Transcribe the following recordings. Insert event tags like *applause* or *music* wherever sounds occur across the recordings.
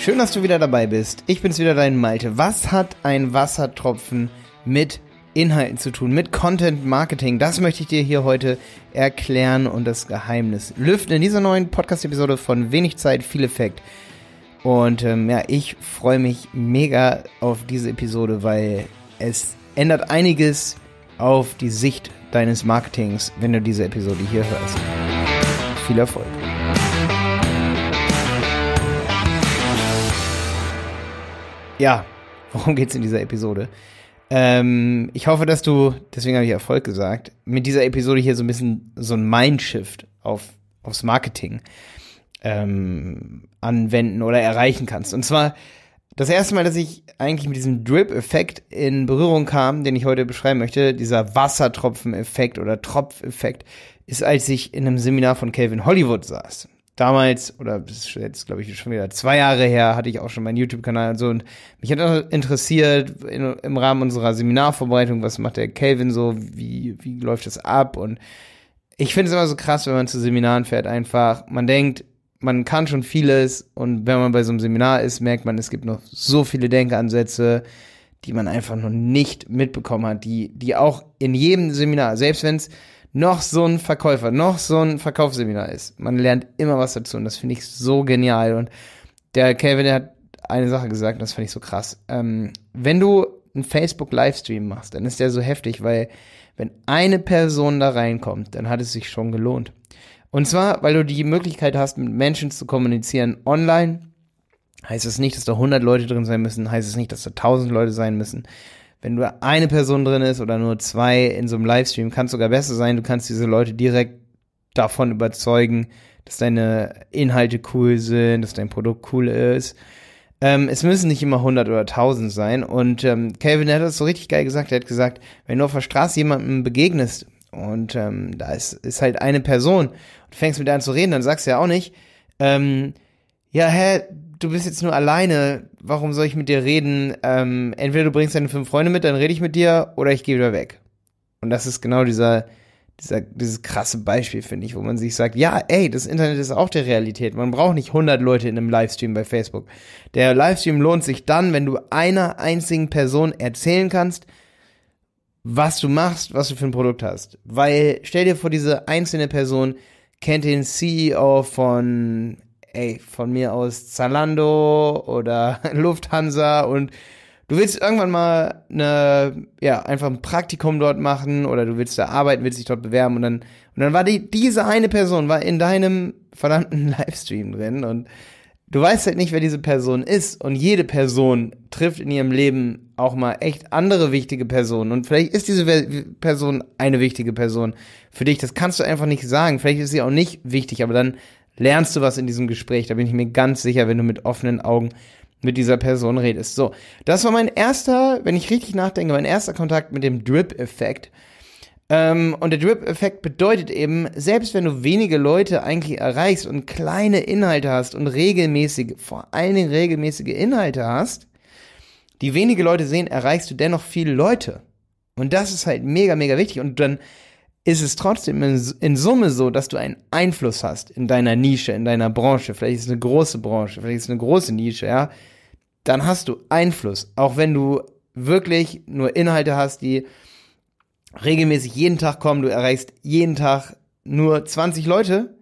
Schön, dass du wieder dabei bist. Ich bin's wieder, dein Malte. Was hat ein Wassertropfen mit Inhalten zu tun, mit Content Marketing? Das möchte ich dir hier heute erklären und das Geheimnis lüften in dieser neuen Podcast-Episode von Wenig Zeit, viel Effekt. Und ähm, ja, ich freue mich mega auf diese Episode, weil es ändert einiges auf die Sicht deines Marketings, wenn du diese Episode hier hörst. Viel Erfolg. Ja, worum geht's in dieser Episode? Ähm, ich hoffe, dass du, deswegen habe ich Erfolg gesagt, mit dieser Episode hier so ein bisschen so ein Mindshift auf, aufs Marketing ähm, anwenden oder erreichen kannst. Und zwar das erste Mal, dass ich eigentlich mit diesem Drip-Effekt in Berührung kam, den ich heute beschreiben möchte, dieser Wassertropfen-Effekt oder Tropfeffekt, ist, als ich in einem Seminar von Calvin Hollywood saß damals, oder das ist jetzt, glaube ich, schon wieder zwei Jahre her, hatte ich auch schon meinen YouTube-Kanal und so. Und mich hat interessiert in, im Rahmen unserer Seminarvorbereitung, was macht der Calvin so, wie, wie läuft das ab? Und ich finde es immer so krass, wenn man zu Seminaren fährt, einfach. Man denkt, man kann schon vieles und wenn man bei so einem Seminar ist, merkt man, es gibt noch so viele Denkansätze, die man einfach noch nicht mitbekommen hat, die, die auch in jedem Seminar, selbst wenn es noch so ein Verkäufer, noch so ein Verkaufsseminar ist. Man lernt immer was dazu und das finde ich so genial. Und der Kevin, der hat eine Sache gesagt, und das fand ich so krass. Ähm, wenn du einen Facebook-Livestream machst, dann ist der so heftig, weil wenn eine Person da reinkommt, dann hat es sich schon gelohnt. Und zwar, weil du die Möglichkeit hast, mit Menschen zu kommunizieren online. Heißt es nicht, dass da 100 Leute drin sein müssen, heißt es nicht, dass da 1000 Leute sein müssen wenn nur eine Person drin ist oder nur zwei in so einem Livestream, kann es sogar besser sein. Du kannst diese Leute direkt davon überzeugen, dass deine Inhalte cool sind, dass dein Produkt cool ist. Ähm, es müssen nicht immer 100 oder 1000 sein. Und ähm, Calvin hat das so richtig geil gesagt. Er hat gesagt, wenn du auf der Straße jemandem begegnest und ähm, da ist, ist halt eine Person und fängst mit der an zu reden, dann sagst du ja auch nicht, ähm, ja, hä, du bist jetzt nur alleine, warum soll ich mit dir reden? Ähm, entweder du bringst deine fünf Freunde mit, dann rede ich mit dir, oder ich gehe wieder weg. Und das ist genau dieser, dieser, dieses krasse Beispiel, finde ich, wo man sich sagt, ja, ey, das Internet ist auch der Realität. Man braucht nicht 100 Leute in einem Livestream bei Facebook. Der Livestream lohnt sich dann, wenn du einer einzigen Person erzählen kannst, was du machst, was du für ein Produkt hast. Weil, stell dir vor, diese einzelne Person kennt den CEO von ey, von mir aus Zalando oder *laughs* Lufthansa und du willst irgendwann mal eine, ja, einfach ein Praktikum dort machen oder du willst da arbeiten, willst dich dort bewerben und dann, und dann war die, diese eine Person war in deinem verdammten *laughs* Livestream drin und du weißt halt nicht, wer diese Person ist und jede Person trifft in ihrem Leben auch mal echt andere wichtige Personen und vielleicht ist diese Person eine wichtige Person für dich, das kannst du einfach nicht sagen, vielleicht ist sie auch nicht wichtig, aber dann lernst du was in diesem Gespräch. Da bin ich mir ganz sicher, wenn du mit offenen Augen mit dieser Person redest. So, das war mein erster, wenn ich richtig nachdenke, mein erster Kontakt mit dem Drip-Effekt. Ähm, und der Drip-Effekt bedeutet eben, selbst wenn du wenige Leute eigentlich erreichst und kleine Inhalte hast und regelmäßige, vor allen Dingen regelmäßige Inhalte hast, die wenige Leute sehen, erreichst du dennoch viele Leute. Und das ist halt mega, mega wichtig. Und dann ist es trotzdem in, Summe so, dass du einen Einfluss hast in deiner Nische, in deiner Branche. Vielleicht ist es eine große Branche, vielleicht ist es eine große Nische, ja. Dann hast du Einfluss, auch wenn du wirklich nur Inhalte hast, die regelmäßig jeden Tag kommen, du erreichst jeden Tag nur 20 Leute,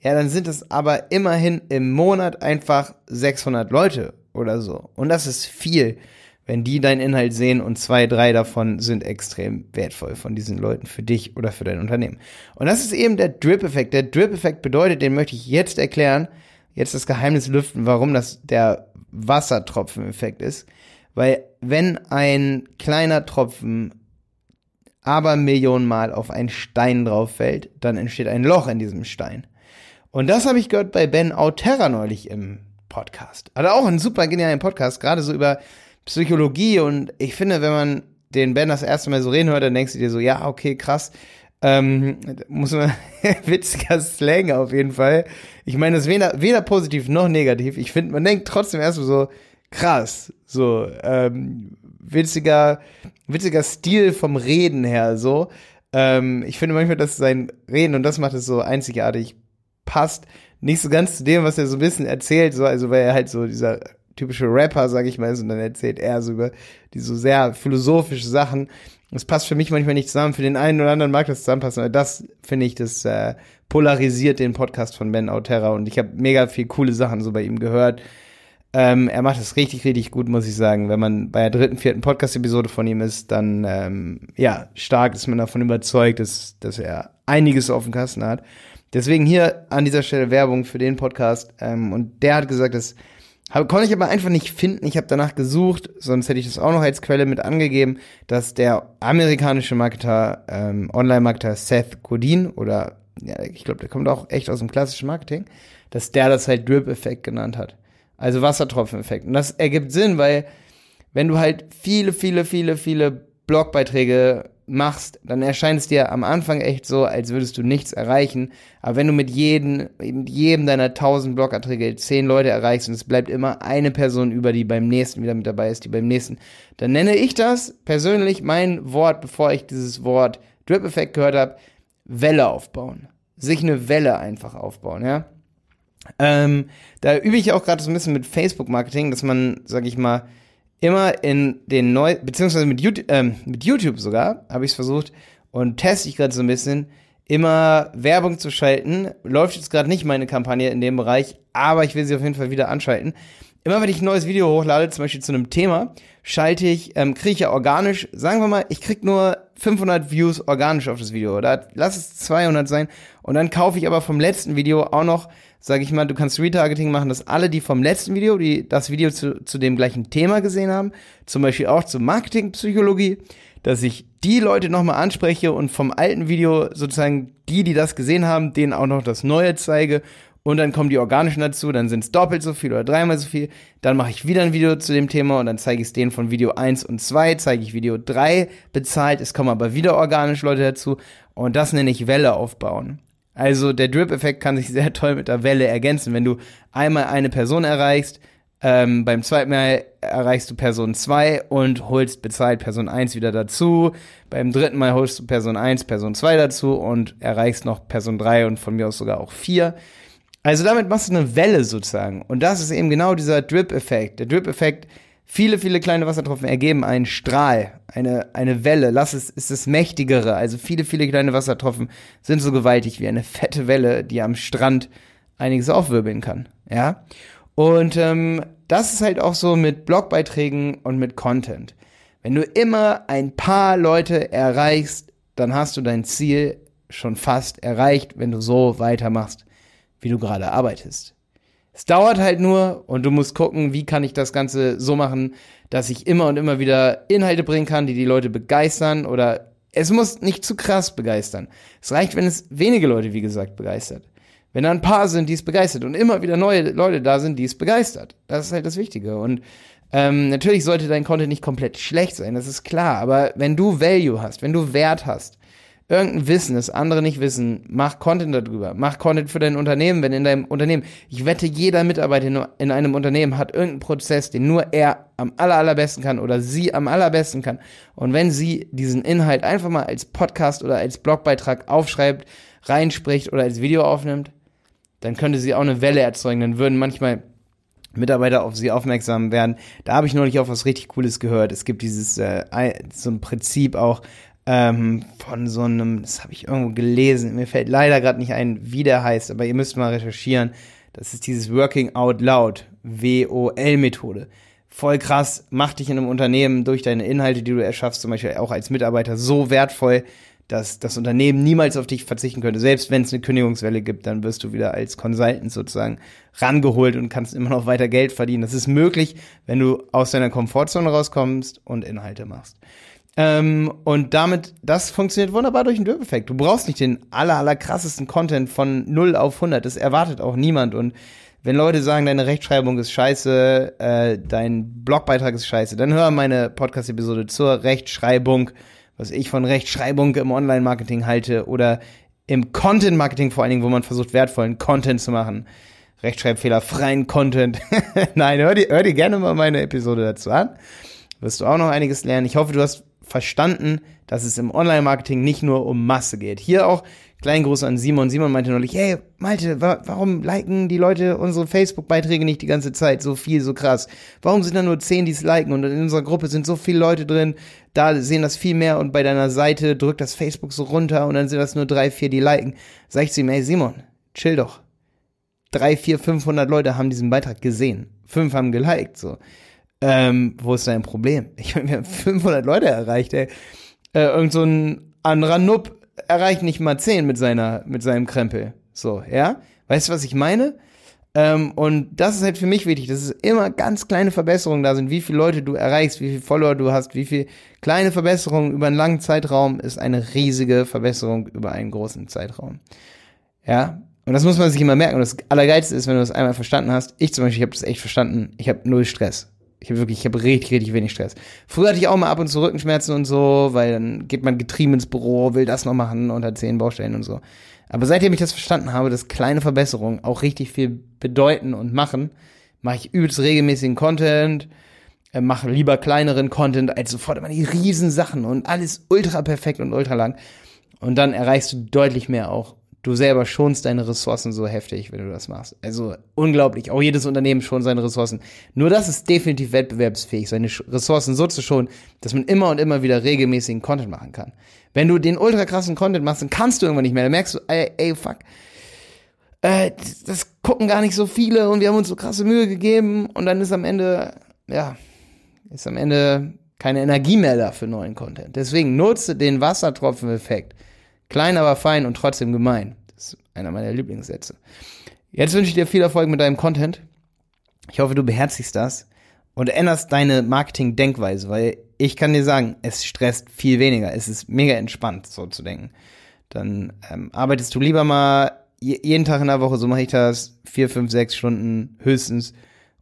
ja, dann sind es aber immerhin im Monat einfach 600 Leute oder so. Und das ist viel wenn die deinen Inhalt sehen und zwei, drei davon sind extrem wertvoll von diesen Leuten für dich oder für dein Unternehmen. Und das ist eben der Drip-Effekt. Der Drip-Effekt bedeutet, den möchte ich jetzt erklären, jetzt das Geheimnis lüften, warum das der Wassertropfen-Effekt ist. Weil wenn ein kleiner Tropfen aber Millionen Mal auf einen Stein drauf fällt, dann entsteht ein Loch in diesem Stein. Und das habe ich gehört bei Ben Auterra neulich im Podcast. Hat auch einen super genialen Podcast, gerade so über Psychologie und ich finde, wenn man den Ben das erste Mal so reden hört, dann denkst du dir so, ja, okay, krass. Ähm, muss man, *laughs* witziger Slang auf jeden Fall. Ich meine, das ist weder, weder positiv noch negativ. Ich finde, man denkt trotzdem erstmal so, krass, so, ähm, witziger, witziger Stil vom Reden her, so. Ähm, ich finde manchmal, dass sein Reden, und das macht es so einzigartig, passt nicht so ganz zu dem, was er so ein bisschen erzählt, so, also weil er halt so dieser typische Rapper, sag ich mal, ist und dann erzählt er so über die so sehr philosophische Sachen. Das passt für mich manchmal nicht zusammen. Für den einen oder anderen mag das zusammenpassen, aber das finde ich, das äh, polarisiert den Podcast von Ben Autera und ich habe mega viel coole Sachen so bei ihm gehört. Ähm, er macht es richtig, richtig gut, muss ich sagen. Wenn man bei der dritten, vierten Podcast-Episode von ihm ist, dann ähm, ja, stark ist man davon überzeugt, dass, dass er einiges auf dem Kasten hat. Deswegen hier an dieser Stelle Werbung für den Podcast. Ähm, und der hat gesagt, das hab, konnte ich aber einfach nicht finden. Ich habe danach gesucht, sonst hätte ich das auch noch als Quelle mit angegeben, dass der amerikanische Marketer, ähm, Online-Marketer Seth Godin oder ja, ich glaube, der kommt auch echt aus dem klassischen Marketing, dass der das halt Drip-Effekt genannt hat. Also Wassertropfeneffekt. Und das ergibt Sinn, weil wenn du halt viele, viele, viele, viele Blogbeiträge machst, dann erscheint es dir am Anfang echt so, als würdest du nichts erreichen. Aber wenn du mit jedem, mit jedem deiner tausend Blogartikel zehn Leute erreichst und es bleibt immer eine Person über, die beim nächsten wieder mit dabei ist, die beim nächsten, dann nenne ich das persönlich mein Wort, bevor ich dieses Wort Drip-Effekt gehört habe, Welle aufbauen. Sich eine Welle einfach aufbauen, ja. Ähm, da übe ich auch gerade so ein bisschen mit Facebook-Marketing, dass man, sag ich mal, immer in den neu, beziehungsweise mit YouTube, ähm, mit YouTube sogar, habe ich es versucht und teste ich gerade so ein bisschen, immer Werbung zu schalten. Läuft jetzt gerade nicht meine Kampagne in dem Bereich, aber ich will sie auf jeden Fall wieder anschalten. Immer wenn ich ein neues Video hochlade, zum Beispiel zu einem Thema, schalte ich, ähm, kriege ich ja organisch, sagen wir mal, ich krieg nur 500 Views organisch auf das Video oder lass es 200 sein und dann kaufe ich aber vom letzten Video auch noch sage ich mal, du kannst Retargeting machen, dass alle, die vom letzten Video, die das Video zu, zu dem gleichen Thema gesehen haben, zum Beispiel auch zur Marketingpsychologie, dass ich die Leute nochmal anspreche und vom alten Video sozusagen die, die das gesehen haben, denen auch noch das Neue zeige und dann kommen die organischen dazu, dann sind es doppelt so viel oder dreimal so viel. Dann mache ich wieder ein Video zu dem Thema und dann zeige ich es denen von Video 1 und 2, zeige ich Video 3 bezahlt, es kommen aber wieder organische Leute dazu und das nenne ich Welle aufbauen. Also der Drip-Effekt kann sich sehr toll mit der Welle ergänzen. Wenn du einmal eine Person erreichst, ähm, beim zweiten Mal erreichst du Person 2 und holst bezahlt Person 1 wieder dazu. Beim dritten Mal holst du Person 1, Person 2 dazu und erreichst noch Person 3 und von mir aus sogar auch 4. Also damit machst du eine Welle sozusagen. Und das ist eben genau dieser Drip-Effekt. Der Drip-Effekt Viele, viele kleine Wassertropfen ergeben einen Strahl, eine, eine Welle. Lass es, ist das mächtigere. Also viele, viele kleine Wassertropfen sind so gewaltig wie eine fette Welle, die am Strand einiges aufwirbeln kann. Ja. Und ähm, das ist halt auch so mit Blogbeiträgen und mit Content. Wenn du immer ein paar Leute erreichst, dann hast du dein Ziel schon fast erreicht, wenn du so weitermachst, wie du gerade arbeitest. Es dauert halt nur und du musst gucken, wie kann ich das Ganze so machen, dass ich immer und immer wieder Inhalte bringen kann, die die Leute begeistern oder es muss nicht zu krass begeistern. Es reicht, wenn es wenige Leute, wie gesagt, begeistert. Wenn da ein paar sind, die es begeistert und immer wieder neue Leute da sind, die es begeistert. Das ist halt das Wichtige. Und ähm, natürlich sollte dein Content nicht komplett schlecht sein, das ist klar. Aber wenn du Value hast, wenn du Wert hast, irgendein Wissen, das andere nicht wissen, mach Content darüber. Mach Content für dein Unternehmen, wenn in deinem Unternehmen, ich wette, jeder Mitarbeiter in einem Unternehmen hat irgendeinen Prozess, den nur er am aller, allerbesten kann oder sie am allerbesten kann. Und wenn sie diesen Inhalt einfach mal als Podcast oder als Blogbeitrag aufschreibt, reinspricht oder als Video aufnimmt, dann könnte sie auch eine Welle erzeugen. Dann würden manchmal Mitarbeiter auf sie aufmerksam werden. Da habe ich neulich auch was richtig Cooles gehört. Es gibt dieses äh, so ein Prinzip auch, ähm, von so einem, das habe ich irgendwo gelesen, mir fällt leider gerade nicht ein, wie der heißt, aber ihr müsst mal recherchieren. Das ist dieses Working Out Loud, WOL-Methode. Voll krass, macht dich in einem Unternehmen durch deine Inhalte, die du erschaffst, zum Beispiel auch als Mitarbeiter, so wertvoll, dass das Unternehmen niemals auf dich verzichten könnte. Selbst wenn es eine Kündigungswelle gibt, dann wirst du wieder als Consultant sozusagen rangeholt und kannst immer noch weiter Geld verdienen. Das ist möglich, wenn du aus deiner Komfortzone rauskommst und Inhalte machst. Ähm, und damit, das funktioniert wunderbar durch den Drip-Effekt. Du brauchst nicht den aller, aller krassesten Content von 0 auf 100. Das erwartet auch niemand. Und wenn Leute sagen, deine Rechtschreibung ist scheiße, äh, dein Blogbeitrag ist scheiße, dann hör meine Podcast-Episode zur Rechtschreibung, was ich von Rechtschreibung im Online-Marketing halte oder im Content-Marketing vor allen Dingen, wo man versucht, wertvollen Content zu machen. Rechtschreibfehler, freien Content. *laughs* Nein, hör dir, hör dir gerne mal meine Episode dazu an. Wirst du auch noch einiges lernen. Ich hoffe, du hast verstanden, dass es im Online-Marketing nicht nur um Masse geht. Hier auch Kleinen Gruß an Simon. Simon meinte neulich, hey, Malte, wa warum liken die Leute unsere Facebook-Beiträge nicht die ganze Zeit so viel, so krass? Warum sind da nur zehn, die es liken? Und in unserer Gruppe sind so viele Leute drin, da sehen das viel mehr und bei deiner Seite drückt das Facebook so runter und dann sind das nur drei, vier, die liken. Sag ich zu ihm, hey Simon, chill doch. Drei, vier, 500 Leute haben diesen Beitrag gesehen. Fünf haben geliked, so. Ähm, wo ist dein Problem? *laughs* Ich meine, wir haben 500 Leute erreicht, ey. Äh, irgend so ein anderer Nupp erreicht nicht mal 10 mit seiner, mit seinem Krempel. So, ja? Weißt du, was ich meine? Ähm, und das ist halt für mich wichtig, dass es immer ganz kleine Verbesserungen da sind. Wie viele Leute du erreichst, wie viele Follower du hast, wie viele kleine Verbesserungen über einen langen Zeitraum ist eine riesige Verbesserung über einen großen Zeitraum. Ja? Und das muss man sich immer merken. Und das Allergeilste ist, wenn du das einmal verstanden hast. Ich zum Beispiel, ich habe das echt verstanden. Ich habe null Stress. Ich habe wirklich, ich habe richtig, richtig wenig Stress. Früher hatte ich auch mal ab und zu Rückenschmerzen und so, weil dann geht man getrieben ins Büro, will das noch machen und hat zehn Baustellen und so. Aber seitdem ich das verstanden habe, dass kleine Verbesserungen auch richtig viel bedeuten und machen, mache ich übelst regelmäßigen Content, äh, mache lieber kleineren Content als sofort immer die riesen Sachen und alles ultra perfekt und ultra lang. Und dann erreichst du deutlich mehr auch du selber schonst deine Ressourcen so heftig, wenn du das machst. Also unglaublich. Auch jedes Unternehmen schont seine Ressourcen. Nur das ist definitiv wettbewerbsfähig, seine Ressourcen so zu schonen, dass man immer und immer wieder regelmäßigen Content machen kann. Wenn du den ultra krassen Content machst, dann kannst du irgendwann nicht mehr. Dann merkst du, ey, ey fuck. Äh, das gucken gar nicht so viele und wir haben uns so krasse Mühe gegeben und dann ist am Ende, ja, ist am Ende keine Energie mehr da für neuen Content. Deswegen nutze den Wassertropfen-Effekt. Klein, aber fein und trotzdem gemein. Das ist einer meiner Lieblingssätze. Jetzt wünsche ich dir viel Erfolg mit deinem Content. Ich hoffe, du beherzigst das und änderst deine Marketing-Denkweise, weil ich kann dir sagen, es stresst viel weniger. Es ist mega entspannt, so zu denken. Dann ähm, arbeitest du lieber mal jeden Tag in der Woche, so mache ich das, vier, fünf, sechs Stunden höchstens.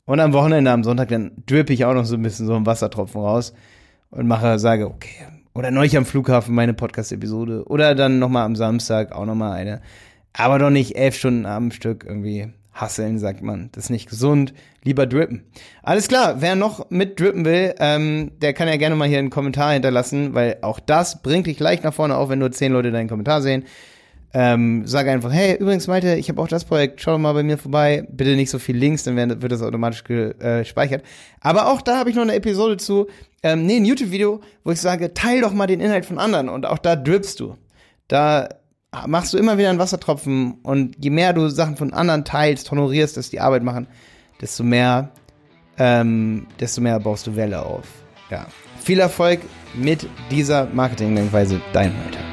Und am Wochenende, am Sonntag, dann drippe ich auch noch so ein bisschen so einen Wassertropfen raus und mache, sage, okay, oder neulich am Flughafen meine Podcast-Episode. Oder dann nochmal am Samstag auch nochmal eine. Aber doch nicht elf Stunden am Stück irgendwie hasseln, sagt man. Das ist nicht gesund. Lieber drippen. Alles klar, wer noch mit drippen will, ähm, der kann ja gerne mal hier einen Kommentar hinterlassen, weil auch das bringt dich leicht nach vorne auf, wenn nur zehn Leute deinen Kommentar sehen. Ähm, sag einfach, hey, übrigens, Malte, ich habe auch das Projekt, schau doch mal bei mir vorbei. Bitte nicht so viel Links, dann wird das automatisch gespeichert. Aber auch da habe ich noch eine Episode zu, ähm, nee, ein YouTube-Video, wo ich sage, teil doch mal den Inhalt von anderen. Und auch da drippst du. Da machst du immer wieder einen Wassertropfen. Und je mehr du Sachen von anderen teilst, honorierst, dass die Arbeit machen, desto mehr, ähm, desto mehr baust du Welle auf. Ja. Viel Erfolg mit dieser Marketing-Denkweise. Dein Malte.